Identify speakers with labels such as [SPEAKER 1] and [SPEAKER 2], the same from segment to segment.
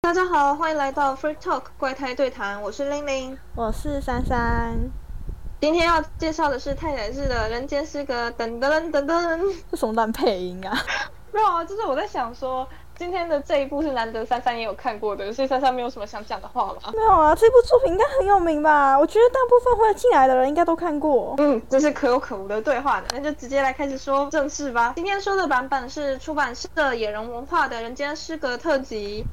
[SPEAKER 1] 大家好，欢迎来到 Free Talk 怪胎对谈，我是玲玲。
[SPEAKER 2] 我是珊珊，
[SPEAKER 1] 今天要介绍的是太宰治的《人间失格》，噔噔噔噔。
[SPEAKER 2] 这什么烂配音啊？
[SPEAKER 1] 没有啊，就是我在想说，今天的这一部是难得珊珊也有看过的，所以珊珊没有什么想讲的话吗？
[SPEAKER 2] 没有啊，这部作品应该很有名吧？我觉得大部分会进来的人应该都看过。
[SPEAKER 1] 嗯，这是可有可无的对话呢，那就直接来开始说正事吧。今天说的版本是出版社野人文化的《人间失格》特辑。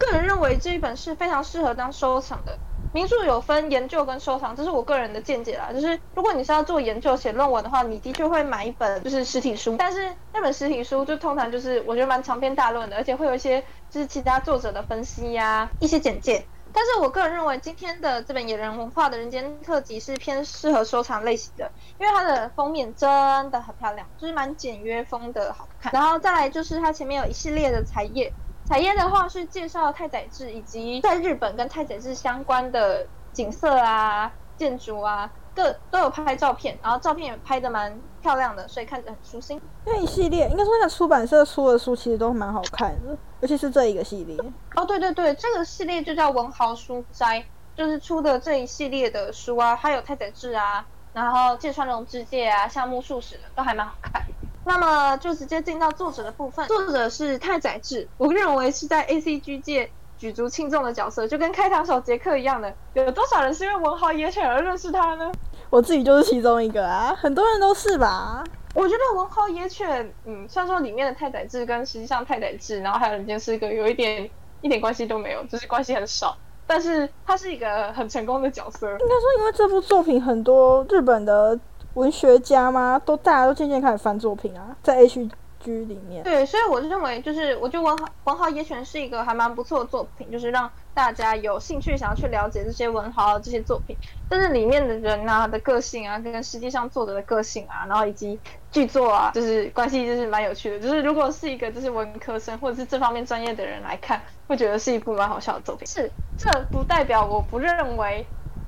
[SPEAKER 1] 个人认为这一本是非常适合当收藏的。名著有分研究跟收藏，这是我个人的见解啦。就是如果你是要做研究写论文的话，你的确会买一本就是实体书，但是那本实体书就通常就是我觉得蛮长篇大论的，而且会有一些就是其他作者的分析呀、一些简介。但是我个人认为今天的这本野人文化的人间特辑是偏适合收藏类型的，因为它的封面真的很漂亮，就是蛮简约风的好看。然后再来就是它前面有一系列的彩页。彩页的话是介绍太宰治以及在日本跟太宰治相关的景色啊、建筑啊，各都有拍照片，然后照片也拍的蛮漂亮的，所以看着很舒心。
[SPEAKER 2] 那一系列应该说那个出版社出的书其实都蛮好看的，尤其是这一个系列。
[SPEAKER 1] 哦，对对对，这个系列就叫文豪书斋，就是出的这一系列的书啊，还有太宰治啊，然后芥川龙之介啊、夏目漱石的都还蛮好看。那么就直接进到作者的部分，作者是太宰治，我认为是在 A C G 界举足轻重的角色，就跟开膛手杰克一样的。有多少人是因为文豪野犬而认识他呢？
[SPEAKER 2] 我自己就是其中一个啊，很多人都是吧。
[SPEAKER 1] 我觉得文豪野犬，嗯，虽然说里面的太宰治跟实际上太宰治，然后还有人间失格有一点一点关系都没有，就是关系很少。但是他是一个很成功的角色。应
[SPEAKER 2] 该说，因为这部作品很多日本的。文学家吗？都大家都渐渐开始翻作品啊，在 H G 里面。
[SPEAKER 1] 对，所以我认为就是，我觉得文豪文豪野犬是一个还蛮不错的作品，就是让大家有兴趣想要去了解这些文豪这些作品。但是里面的人啊的个性啊，跟实际上作者的个性啊，然后以及剧作啊，就是关系就是蛮有趣的。就是如果是一个就是文科生或者是这方面专业的人来看，会觉得是一部蛮好笑的作品。是，这不代表我不认为。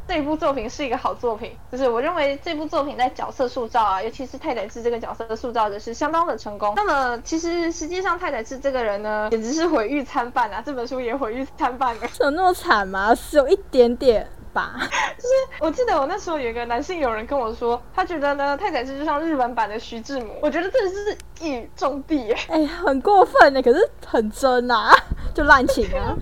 [SPEAKER 1] 这部作品是一个好作品，就是我认为这部作品在角色塑造啊，尤其是太宰治这个角色的塑造的是相当的成功。那么其实实际上太宰治这个人呢，简直是毁誉参半啊！这本书也毁誉参半了。
[SPEAKER 2] 有那么惨吗？是有一点点吧。
[SPEAKER 1] 就是我记得我那时候有一个男性友人跟我说，他觉得呢太宰治就像日本版的徐志摩。我觉得这是一语中的，
[SPEAKER 2] 哎，很过分呢，可是很真啊，就滥情啊。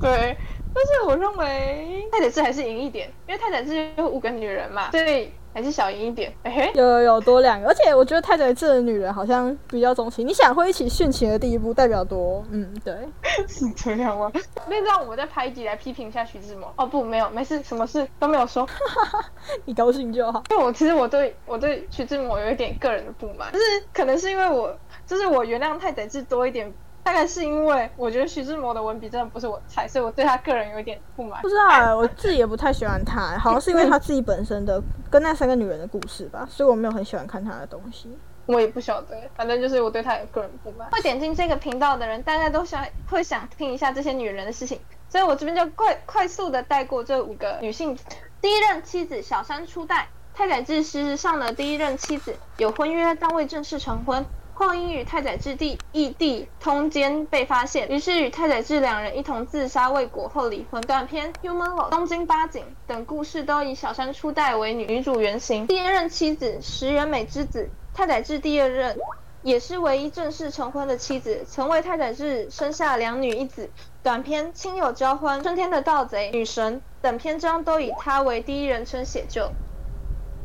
[SPEAKER 1] 对。但是我认为太宰治还是赢一点，因为太宰治有五个女人嘛，所以还是小赢一点。哎，
[SPEAKER 2] 有有有多两个，而且我觉得太宰治的女人好像比较钟情。你想会一起殉情的第一步代表多，嗯，对，
[SPEAKER 1] 是这样吗？那让我们再拍一集来批评一下徐志摩。哦不，没有，没事，什么事都没有说，
[SPEAKER 2] 你高兴就好。
[SPEAKER 1] 因为我其实我对我对徐志摩有一点个人的不满，就是可能是因为我就是我原谅太宰治多一点。大概是因为我觉得徐志摩的文笔真的不是我菜，所以我对他个人有一点不满。
[SPEAKER 2] 不知道，我自己也不太喜欢他，好像是因为他自己本身的跟那三个女人的故事吧，所以我没有很喜欢看他的东西。
[SPEAKER 1] 我也不晓得，反正就是我对他有个人不满。会点进这个频道的人，大家都想会想听一下这些女人的事情，所以我这边就快快速的带过这五个女性。第一任妻子小山初代，太宰治事实上的第一任妻子有婚约，但未正式成婚。后因与太宰治地异地通奸被发现，于是与太宰治两人一同自杀未果后离婚。短片《Human》东京八景等故事都以小山初代为女女主原型。第一任妻子石原美之子，太宰治第二任，也是唯一正式成婚的妻子，曾为太宰治生下两女一子。短片《亲友交欢》春天的盗贼女神等篇章都以她为第一人称写就。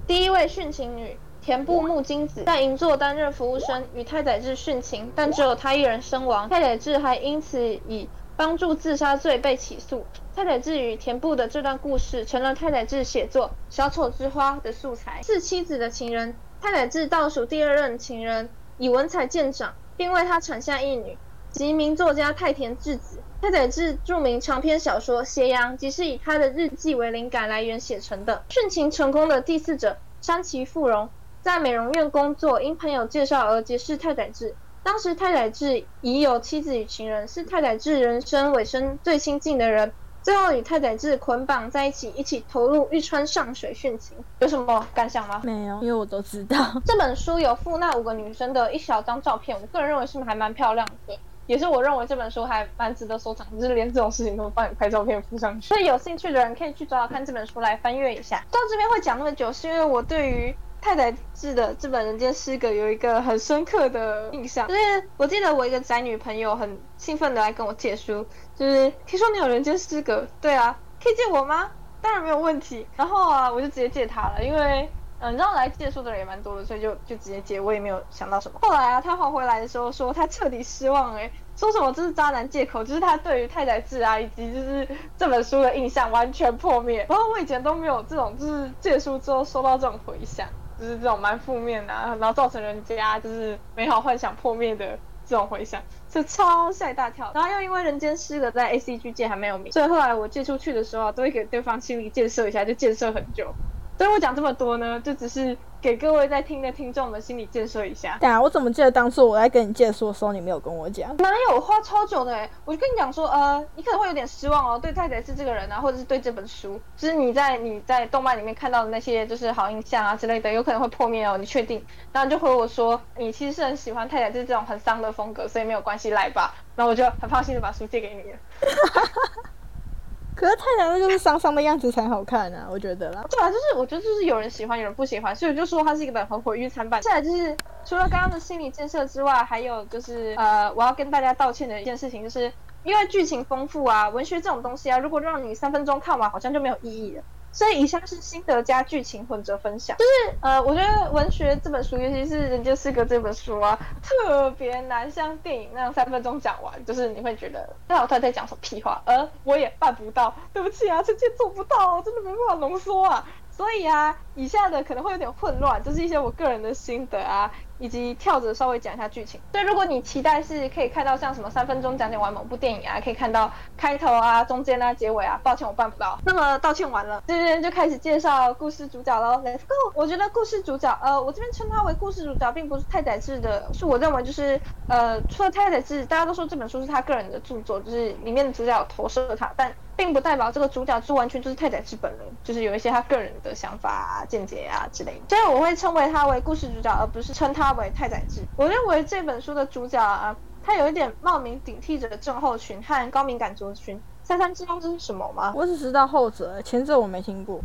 [SPEAKER 1] 第一位殉情女。田部木金子在银座担任服务生，与太宰治殉情，但只有他一人身亡。太宰治还因此以帮助自杀罪被起诉。太宰治与田部的这段故事，成了太宰治写作《小丑之花》的素材。是妻子的情人，太宰治倒数第二任情人，以文采见长，并为他产下一女，即名作家太田智子。太宰治著名长篇小说《斜阳》，即是以他的日记为灵感来源写成的。殉情成功的第四者山崎富荣。在美容院工作，因朋友介绍而结识太宰治。当时太宰治已有妻子与情人，是太宰治人生尾声最亲近的人。最后与太宰治捆绑在一起，一起投入玉川上水殉情。有什么感想吗？
[SPEAKER 2] 没有，因为我都知道
[SPEAKER 1] 这本书有附那五个女生的一小张照片，我个人认为是还蛮漂亮的。也是我认为这本书还蛮值得收藏，就是连这种事情都帮你拍照片附上去。所以有兴趣的人可以去找找看这本书来翻阅一下。到这边会讲那么久，是因为我对于太宰治的这本《人间失格》有一个很深刻的印象，就是我记得我一个宅女朋友很兴奋的来跟我借书，就是听说你有《人间失格》，对啊，可以借我吗？当然没有问题。然后啊，我就直接借他了，因为。嗯，你知道来借书的人也蛮多的，所以就就直接借，我也没有想到什么。后来啊，他还回来的时候说他彻底失望，哎，说什么这是渣男借口，就是他对于太宰治啊以及就是这本书的印象完全破灭。然后我以前都没有这种，就是借书之后收到这种回响，就是这种蛮负面的，然后造成人家就是美好幻想破灭的这种回响，是超吓一大跳。然后又因为人间失格在 A C G 界还没有名，所以后来我借出去的时候都会给对方心理建设一下，就建设很久。所以我讲这么多呢，就只是给各位在听的听众们心理建设一下。
[SPEAKER 2] 对啊，我怎么记得当初我在跟你借书的时候，你没有跟我讲？
[SPEAKER 1] 哪有花超久的哎！我就跟你讲说，呃，你可能会有点失望哦，对太宰治这个人啊，或者是对这本书，就是你在你在动漫里面看到的那些就是好印象啊之类的，有可能会破灭哦。你确定？然后就回我说，你其实是很喜欢太宰治这种很丧的风格，所以没有关系，来吧。然后我就很放心的把书借给你了。
[SPEAKER 2] 我觉得太阳的就是伤伤的样子才好看啊，我觉得啦。
[SPEAKER 1] 对啊，就是我觉得就是有人喜欢，有人不喜欢，所以我就说它是一个本很毁誉参半。接下来就是除了刚刚的心理建设之外，还有就是呃，我要跟大家道歉的一件事情，就是因为剧情丰富啊，文学这种东西啊，如果让你三分钟看完，好像就没有意义了。所以以下是心得加剧情混着分享，就是呃，我觉得文学这本书，尤其是《人间失格》这本书啊，特别难像电影那样三分钟讲完，就是你会觉得那老太在讲什么屁话，而我也办不到，对不起啊，臣妾做不到，真的没办法浓缩啊。所以啊，以下的可能会有点混乱，就是一些我个人的心得啊。以及跳着稍微讲一下剧情。所以如果你期待是可以看到像什么三分钟讲解完某部电影啊，可以看到开头啊、中间啊、结尾啊，抱歉我办不到。那么道歉完了，这边就开始介绍故事主角喽。Let's go！我觉得故事主角，呃，我这边称他为故事主角，并不是太宰治的，是我认为就是呃，除了太宰治，大家都说这本书是他个人的著作，就是里面的主角投射了他，但并不代表这个主角就完全就是太宰治本人，就是有一些他个人的想法啊、见解啊之类的。所以我会称为他为故事主角，而不是称他。他为太宰治，我认为这本书的主角啊，他有一点冒名顶替者的症候群和高敏感族群。三三知道这是什么吗？
[SPEAKER 2] 我只知道后者，前者我没听过。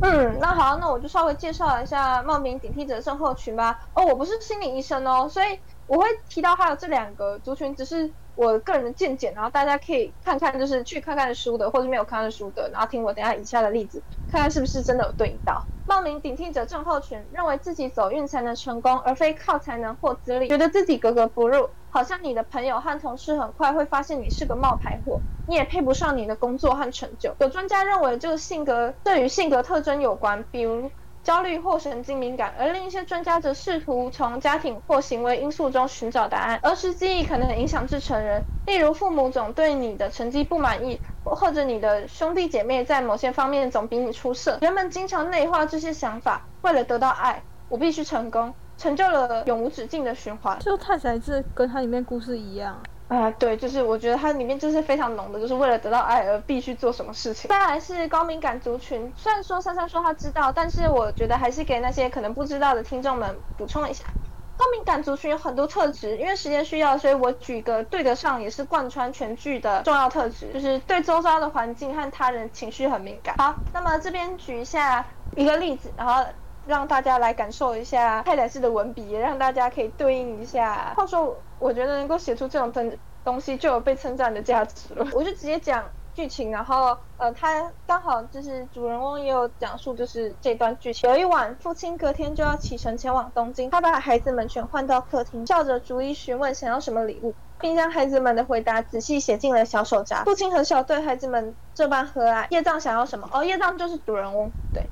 [SPEAKER 1] 嗯，那好，那我就稍微介绍一下冒名顶替者症候群吧。哦，我不是心理医生哦，所以我会提到还有这两个族群，只是我个人的见解，然后大家可以看看，就是去看看书的，或者没有看的书的，然后听我等下以下的例子，看看是不是真的有对应到。冒名顶替者症候群认为自己走运才能成功，而非靠才能或资历，觉得自己格格不入，好像你的朋友和同事很快会发现你是个冒牌货，你也配不上你的工作和成就。有专家认为这个性格这与性格特征有关，比如。焦虑或神经敏感，而另一些专家则试图从家庭或行为因素中寻找答案。儿时记忆可能影响至成人，例如父母总对你的成绩不满意，或者你的兄弟姐妹在某些方面总比你出色。人们经常内化这些想法，为了得到爱，我必须成功，成就了永无止境的循环。
[SPEAKER 2] 就看起来是跟它里面故事一样。
[SPEAKER 1] 啊，对，就是我觉得它里面就是非常浓的，就是为了得到爱而必须做什么事情。再来是高敏感族群，虽然说珊珊说她知道，但是我觉得还是给那些可能不知道的听众们补充一下。高敏感族群有很多特质，因为时间需要，所以我举个对得上也是贯穿全剧的重要特质，就是对周遭的环境和他人情绪很敏感。好，那么这边举一下一个例子，然后让大家来感受一下太宰治的文笔，让大家可以对应一下。话说。我觉得能够写出这种东东西就有被称赞的价值了。我就直接讲剧情，然后呃，他刚好就是主人翁也有讲述，就是这段剧情。有一晚，父亲隔天就要启程前往东京，他把孩子们全换到客厅，笑着逐一询问想要什么礼物，并将孩子们的回答仔细写进了小手札。父亲很小对孩子们这般和蔼。叶藏想要什么？哦，叶藏就是主人翁。对，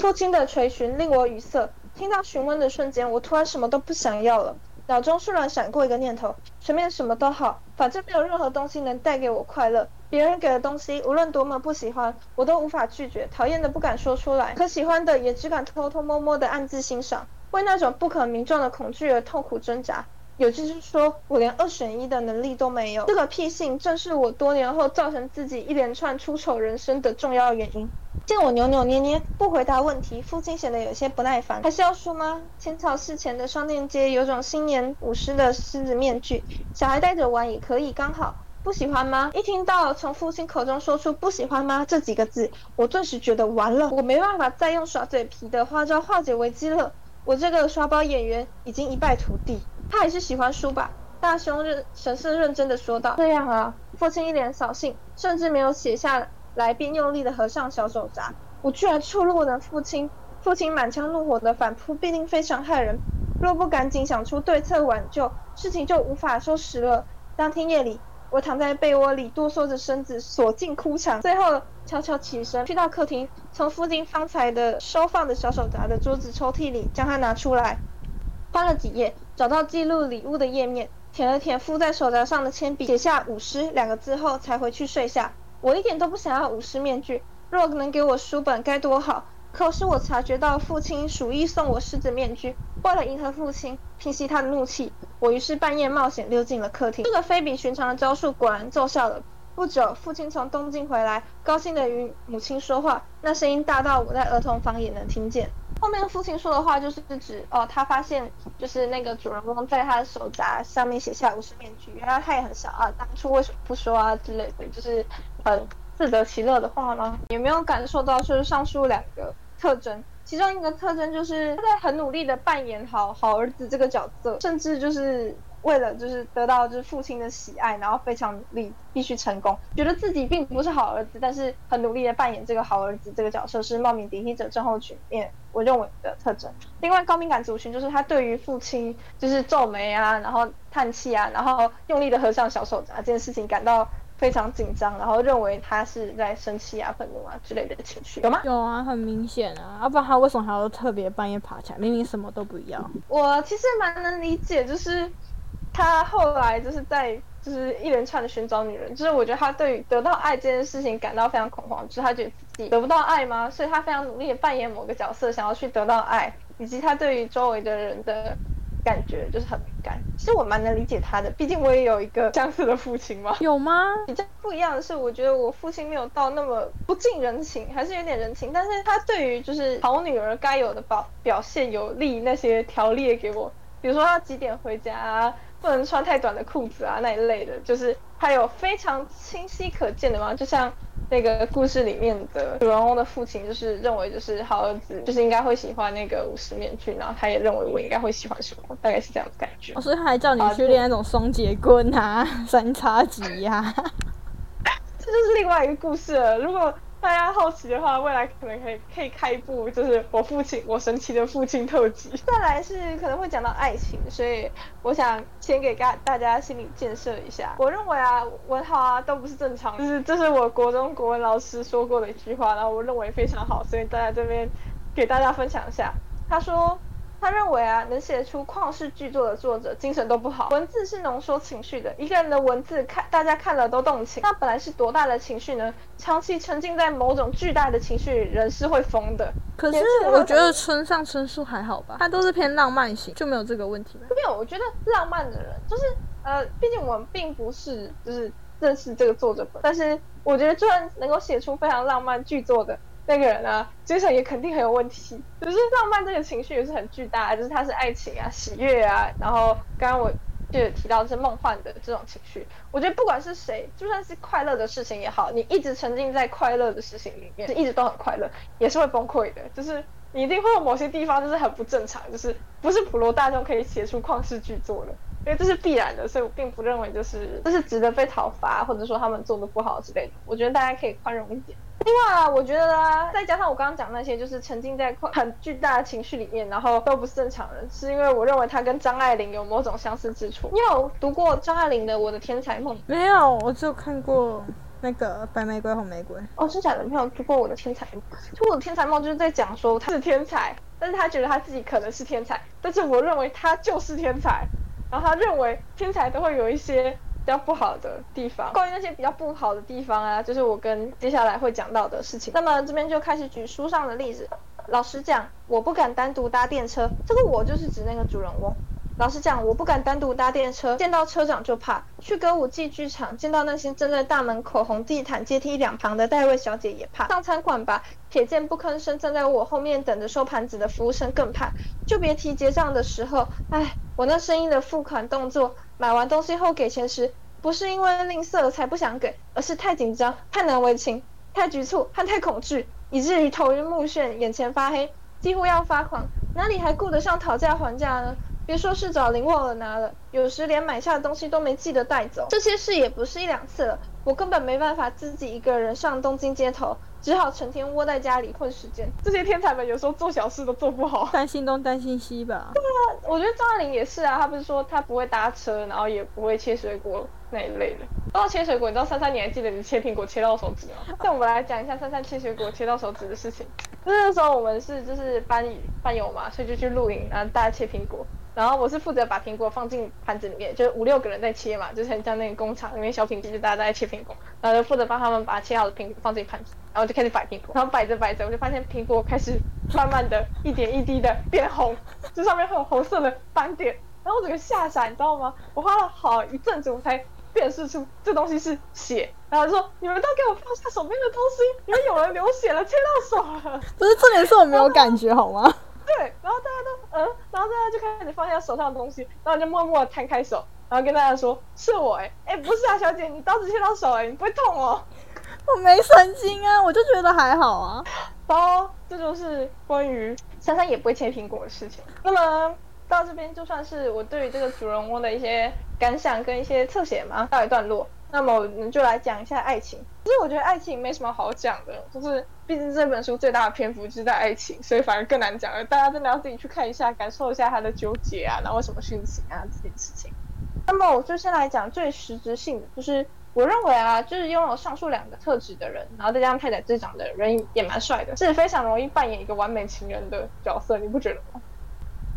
[SPEAKER 1] 父亲的垂询令我语塞。听到询问的瞬间，我突然什么都不想要了。脑中突然闪过一个念头：随便什么都好，反正没有任何东西能带给我快乐。别人给的东西，无论多么不喜欢，我都无法拒绝。讨厌的不敢说出来，可喜欢的也只敢偷偷摸摸的暗自欣赏。为那种不可名状的恐惧而痛苦挣扎。有就是说，我连二选一的能力都没有。这个癖性正是我多年后造成自己一连串出丑人生的重要原因。见我扭扭捏捏不回答问题，父亲显得有些不耐烦。还是要说吗？浅草寺前的商店街有种新年舞狮的狮子面具，小孩戴着玩也可以，刚好。不喜欢吗？一听到从父亲口中说出“不喜欢吗”这几个字，我顿时觉得完了，我没办法再用耍嘴皮的花招化解危机了。我这个耍宝演员已经一败涂地。他还是喜欢书吧？大兄认神色认真的说道。这样啊，父亲一脸扫兴，甚至没有写下来，便用力的合上小手札。我居然触怒了父亲！父亲满腔怒火的反扑必定非常害人，若不赶紧想出对策挽救，事情就无法收拾了。当天夜里。我躺在被窝里，哆嗦着身子，锁进哭墙，最后悄悄起身，去到客厅，从附近方才的收放的小手札的桌子抽屉里将它拿出来，翻了几页，找到记录礼物的页面，舔了舔附在手札上的铅笔，写下“舞狮”两个字后，才回去睡下。我一点都不想要武士面具，若能给我书本该多好。可是我察觉到父亲鼠意送我狮子面具，为了迎合父亲，平息他的怒气，我于是半夜冒险溜进了客厅。这个非比寻常的招数果然奏效了。不久，父亲从东京回来，高兴地与母亲说话，那声音大到我在儿童房也能听见。后面父亲说的话就是指，哦，他发现就是那个主人公在他的手札上面写下武士面具，原来他也很小啊，当初为什么不说啊之类的，就是很自得其乐的话吗？有没有感受到就是上述两个？特征，其中一个特征就是他在很努力的扮演好好儿子这个角色，甚至就是为了就是得到就是父亲的喜爱，然后非常努力，必须成功，觉得自己并不是好儿子，但是很努力的扮演这个好儿子这个角色，是冒名顶替者症候群面我认为的特征。另外，高敏感族群就是他对于父亲就是皱眉啊，然后叹气啊，然后用力的合上小手札这件事情感到。非常紧张，然后认为他是在生气啊、愤怒啊之类的情绪，有吗？
[SPEAKER 2] 有啊，很明显啊，要不然他为什么还要特别半夜爬起来？明明什么都不要。
[SPEAKER 1] 我其实蛮能理解，就是他后来就是在就是一连串的寻找女人，就是我觉得他对于得到爱这件事情感到非常恐慌，就是他觉得自己得不到爱吗？所以他非常努力的扮演某个角色，想要去得到爱，以及他对于周围的人的。感觉就是很敏感，其实我蛮能理解他的，毕竟我也有一个相似的父亲嘛。
[SPEAKER 2] 有吗？
[SPEAKER 1] 比较不一样的是，我觉得我父亲没有到那么不近人情，还是有点人情，但是他对于就是好女儿该有的表表现有利那些条例给我，比如说要几点回家啊，不能穿太短的裤子啊那一类的，就是还有非常清晰可见的嘛，就像。那个故事里面的主人公的父亲就是认为就是好儿子就是应该会喜欢那个武士面具，然后他也认为我应该会喜欢什么，大概是这样的感觉。
[SPEAKER 2] 所以他还叫你去练那种双节棍啊、三叉戟呀，
[SPEAKER 1] 这就是另外一个故事了。如果大家好奇的话，未来可能可以可以开一部，就是我父亲我神奇的父亲特辑。再来是可能会讲到爱情，所以我想先给大大家心理建设一下。我认为啊，文豪啊都不是正常，就是这是我国中国文老师说过的一句话，然后我认为非常好，所以大家这边给大家分享一下。他说。他认为啊，能写出旷世巨作的作者精神都不好。文字是浓缩情绪的，一个人的文字看大家看了都动情，那本来是多大的情绪呢？长期沉浸在某种巨大的情绪，人是会疯的。
[SPEAKER 2] 可是我觉得村上春树还好吧，他都是偏浪漫型，就没有这个问题吗？
[SPEAKER 1] 没有，我觉得浪漫的人就是呃，毕竟我们并不是就是认识这个作者，但是我觉得就算能够写出非常浪漫巨作的。那个人啊，精神也肯定很有问题。就是浪漫这个情绪也是很巨大，就是它是爱情啊、喜悦啊，然后刚刚我就有提到是梦幻的这种情绪。我觉得不管是谁，就算是快乐的事情也好，你一直沉浸在快乐的事情里面，一直都很快乐，也是会崩溃的。就是你一定会有某些地方就是很不正常，就是不是普罗大众可以写出旷世巨作的，因为这是必然的。所以我并不认为就是这是值得被讨伐，或者说他们做的不好之类的。我觉得大家可以宽容一点。另外啊，我觉得啊，再加上我刚刚讲那些，就是沉浸在很巨大的情绪里面，然后都不是正常人，是因为我认为他跟张爱玲有某种相似之处。你有读过张爱玲的《我的天才梦》？
[SPEAKER 2] 没有，我只有看过那个《白玫瑰红玫瑰》。
[SPEAKER 1] 哦，真假的？没有读过《我的天才梦》？就《我的天才梦》就是在讲说他是天才，但是他觉得他自己可能是天才，但是我认为他就是天才，然后他认为天才都会有一些。比较不好的地方，关于那些比较不好的地方啊，就是我跟接下来会讲到的事情。那么这边就开始举书上的例子。老实讲，我不敢单独搭电车，这个我就是指那个主人翁。老实讲，我不敢单独搭电车，见到车长就怕；去歌舞伎剧场，见到那些站在大门口红地毯阶梯两旁的待位小姐也怕；上餐馆吧，瞥见不吭声站在我后面等着收盘子的服务生更怕。就别提结账的时候，唉，我那生硬的付款动作，买完东西后给钱时，不是因为吝啬才不想给，而是太紧张、太难为情、太局促和太恐惧，以至于头晕目眩、眼前发黑，几乎要发狂，哪里还顾得上讨价还价呢？别说是找零忘了拿了，有时连买下的东西都没记得带走。这些事也不是一两次了，我根本没办法自己一个人上东京街头，只好成天窝在家里混时间。这些天才们有时候做小事都做不好。
[SPEAKER 2] 担心东担心西吧。
[SPEAKER 1] 对啊，我觉得张爱玲也是啊，她不是说她不会搭车，然后也不会切水果那一类的。说到切水果，你知道珊珊你还记得你切苹果切到手指吗？那我们来讲一下珊珊切水果切到手指的事情。那时候我们是就是班班友嘛，所以就去露营，然后大家切苹果。然后我是负责把苹果放进盘子里面，就是五六个人在切嘛，就是很像那个工厂里面小品机，就大家在切苹果，然后就负责帮他们把切好的苹果放进盘子，然后就开始摆苹果，然后摆着摆着，我就发现苹果开始慢慢的一点一滴的变红，这上面会有红色的斑点，然后我整个吓傻，你知道吗？我花了好一阵子我才辨识出这东西是血，然后就说你们都给我放下手边的东西，因为有人流血了，切到手了。
[SPEAKER 2] 不是重点是我没有感觉好吗？
[SPEAKER 1] 对，然后大家就开始放下手上的东西，然后就默默摊开手，然后跟大家说是我哎哎不是啊小姐，你刀子切到手哎，你不会痛哦？
[SPEAKER 2] 我没神经啊，我就觉得还好啊。
[SPEAKER 1] 然后这就是关于珊珊也不会切苹果的事情。那么到这边就算是我对于这个主人翁的一些感想跟一些侧写嘛，告一段落。那么我们就来讲一下爱情。其实我觉得爱情没什么好讲的，就是毕竟这本书最大的篇幅就是在爱情，所以反而更难讲了。大家真的要自己去看一下，感受一下他的纠结啊，然后什么殉情啊这件事情。那么我就先来讲最实质性的，就是我认为啊，就是拥有上述两个特质的人，然后再加上太宰治长的人也蛮帅的，是非常容易扮演一个完美情人的角色，你不觉得吗？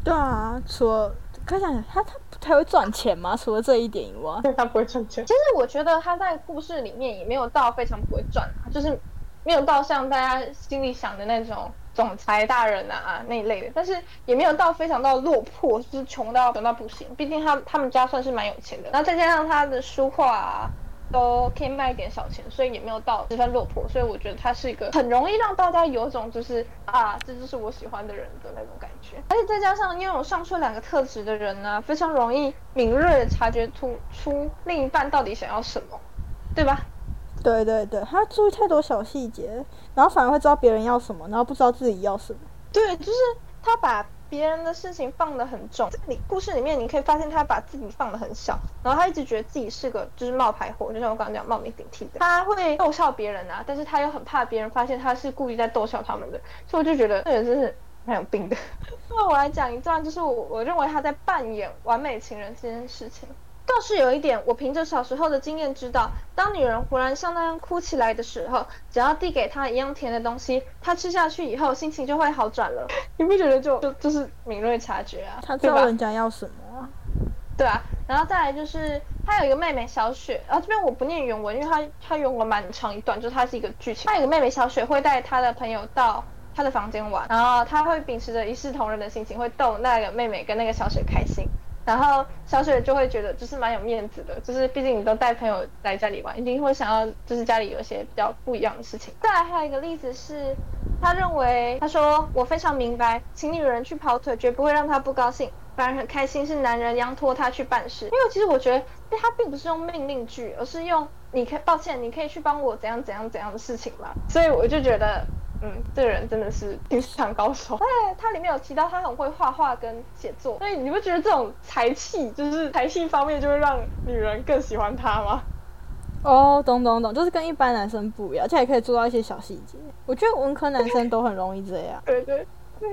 [SPEAKER 2] 对啊，说。可想想，他他不太会赚钱吗？除了这一点以外，对
[SPEAKER 1] 他不会赚钱。其实我觉得他在故事里面也没有到非常不会赚，就是没有到像大家心里想的那种总裁大人啊那一类的，但是也没有到非常到落魄，就是穷到穷到不行。毕竟他他们家算是蛮有钱的，然后再加上他的书画。啊。都可以卖一点小钱，所以也没有到十分落魄，所以我觉得他是一个很容易让大家有种就是啊，这就是我喜欢的人的那种感觉。而且再加上拥有上述两个特质的人呢，非常容易敏锐的察觉出出另一半到底想要什么，对吧？
[SPEAKER 2] 对对对，他注意太多小细节，然后反而会知道别人要什么，然后不知道自己要什么。
[SPEAKER 1] 对，就是他把。别人的事情放得很重，在你故事里面，你可以发现他把自己放得很小，然后他一直觉得自己是个就是冒牌货，就像我刚刚讲冒名顶替的。他会逗笑别人啊，但是他又很怕别人发现他是故意在逗笑他们的，所以我就觉得这人真是蛮有病的。那我来讲一段，就是我我认为他在扮演完美情人这件事情。倒是有一点，我凭着小时候的经验知道，当女人忽然像那样哭起来的时候，只要递给她一样甜的东西，她吃下去以后，心情就会好转了。你不觉得就就就是敏锐察觉啊？
[SPEAKER 2] 她知道人家要什么。
[SPEAKER 1] 啊对啊，然后再来就是她有一个妹妹小雪，然后这边我不念原文，因为他他用了蛮长一段，就是他是一个剧情。她有个妹妹小雪会带她的朋友到他的房间玩，然后他会秉持着一视同仁的心情，会逗那个妹妹跟那个小雪开心。然后小雪就会觉得就是蛮有面子的，就是毕竟你都带朋友来家里玩，一定会想要就是家里有一些比较不一样的事情。再来还有一个例子是，他认为他说我非常明白，请女人去跑腿绝不会让她不高兴，反而很开心是男人央托她去办事。因为其实我觉得他并不是用命令句，而是用你可抱歉你可以去帮我怎样怎样怎样的事情嘛，所以我就觉得。嗯，这个人真的是情场高手。哎，他里面有提到他很会画画跟写作，所以你不觉得这种才气，就是才气方面就会让女人更喜欢他吗？
[SPEAKER 2] 哦，懂懂懂，就是跟一般男生不一样，而且还可以做到一些小细节。我觉得文科男生都很容易这样。
[SPEAKER 1] 对对对，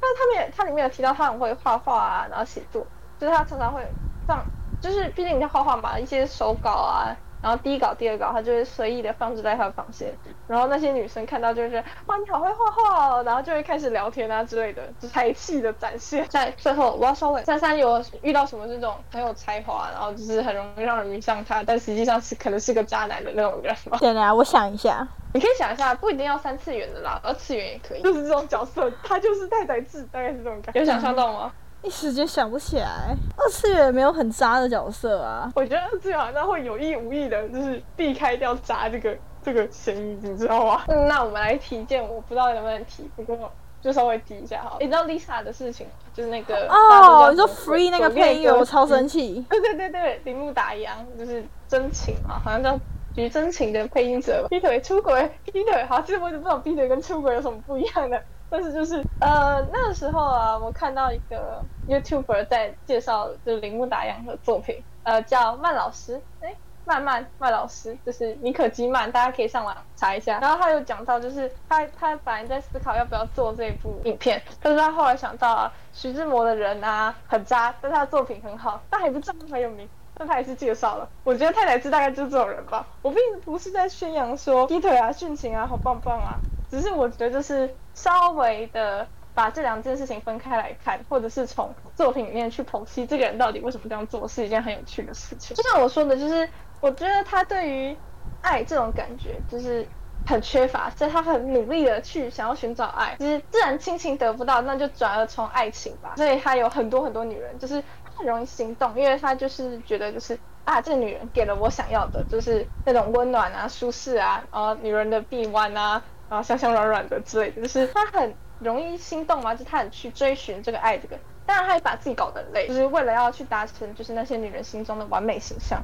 [SPEAKER 1] 那他们也，他里面有提到他很会画画啊，然后写作，就是他常常会样，就是毕竟你在画画嘛，一些手稿啊。然后第一稿、第二稿，他就会随意的放置在他的房间。然后那些女生看到就是，哇，你好会画画哦，然后就会开始聊天啊之类的，才气的展现。在最后，我要收尾。珊珊有遇到什么这种很有才华，然后就是很容易让人迷上他，但实际上是可能是个渣男的那种人吗？
[SPEAKER 2] 对啊，我想一下。
[SPEAKER 1] 你可以想一下，不一定要三次元的啦，二次元也可以。就是这种角色，他就是太宰治，大概是这种感觉。有想象到吗？
[SPEAKER 2] 一时间想不起来。二次元没有很渣的角色啊。
[SPEAKER 1] 我觉得二次元好像会有意无意的，就是避开掉渣这个这个嫌疑，你知道吗？嗯，那我们来提件，我不知道能不能提，不过就稍微提一下哈。你知道 Lisa 的事情吗？就是那个
[SPEAKER 2] 哦，你说 Free 那个配音，我超生气。
[SPEAKER 1] 对对对对，铃木达央就是真情嘛，好像叫徐真情的配音者劈腿出轨，劈腿好，其实我也不知道劈腿跟出轨有什么不一样的。但是就是呃那个时候啊，我看到一个 YouTuber 在介绍就是铃木达央的作品，呃叫曼老师，哎曼曼曼老师就是尼可基曼，大家可以上网查一下。然后他有讲到就是他他本来在思考要不要做这部影片，但是他后来想到啊徐志摩的人啊很渣，但他的作品很好，但还不这么很有名。但他还是介绍了，我觉得太宰治大概就是这种人吧。我并不是在宣扬说劈腿啊、殉情啊好棒棒啊，只是我觉得就是稍微的把这两件事情分开来看，或者是从作品里面去剖析这个人到底为什么这样做，是一件很有趣的事情。就像我说的，就是我觉得他对于爱这种感觉就是很缺乏，所以他很努力的去想要寻找爱。就是自然亲情得不到，那就转而从爱情吧。所以他有很多很多女人，就是。很容易心动，因为他就是觉得就是啊，这个女人给了我想要的，就是那种温暖啊、舒适啊，然后女人的臂弯啊，然后香香软软的之类的，就是他很容易心动嘛，就他很去追寻这个爱，这个当然他也把自己搞得很累，就是为了要去达成就是那些女人心中的完美形象，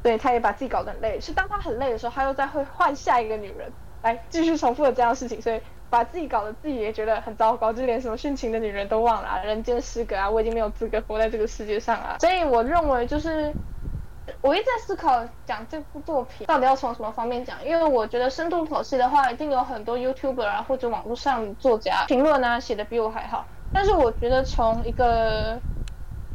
[SPEAKER 1] 对，他也把自己搞得很累，是当他很累的时候，他又再会换下一个女人来继续重复的这样的事情，所以。把自己搞得自己也觉得很糟糕，就连什么殉情的女人都忘了，人间失格啊！我已经没有资格活在这个世界上啊！所以我认为就是，我一直在思考讲这部作品到底要从什么方面讲，因为我觉得深度剖析的话，一定有很多 YouTuber 啊或者网络上作家评论啊写的比我还好。但是我觉得从一个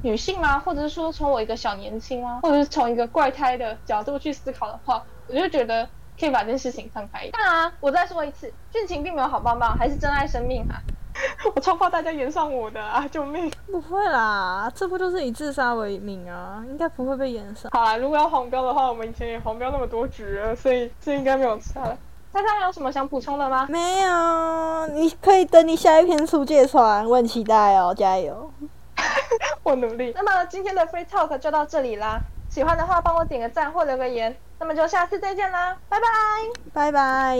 [SPEAKER 1] 女性啊，或者是说从我一个小年轻啊，或者是从一个怪胎的角度去思考的话，我就觉得。可以把这件事情放开。当然，我再说一次，剧情并没有好棒棒，还是珍爱生命哈。我超怕大家演上我的啊！救命！
[SPEAKER 2] 不会啦，这不就是以自杀为名啊？应该不会被演上。
[SPEAKER 1] 好啦，如果要黄标的话，我们以前也黄标那么多局了，所以这应该没有差了。大家还有什么想补充的吗？
[SPEAKER 2] 没有，你可以等你下一篇出借传，我很期待哦，加油！
[SPEAKER 1] 我努力。那么今天的 Free Talk 就到这里啦。喜欢的话，帮我点个赞或留个言。那么就下次再见啦，拜拜，
[SPEAKER 2] 拜拜。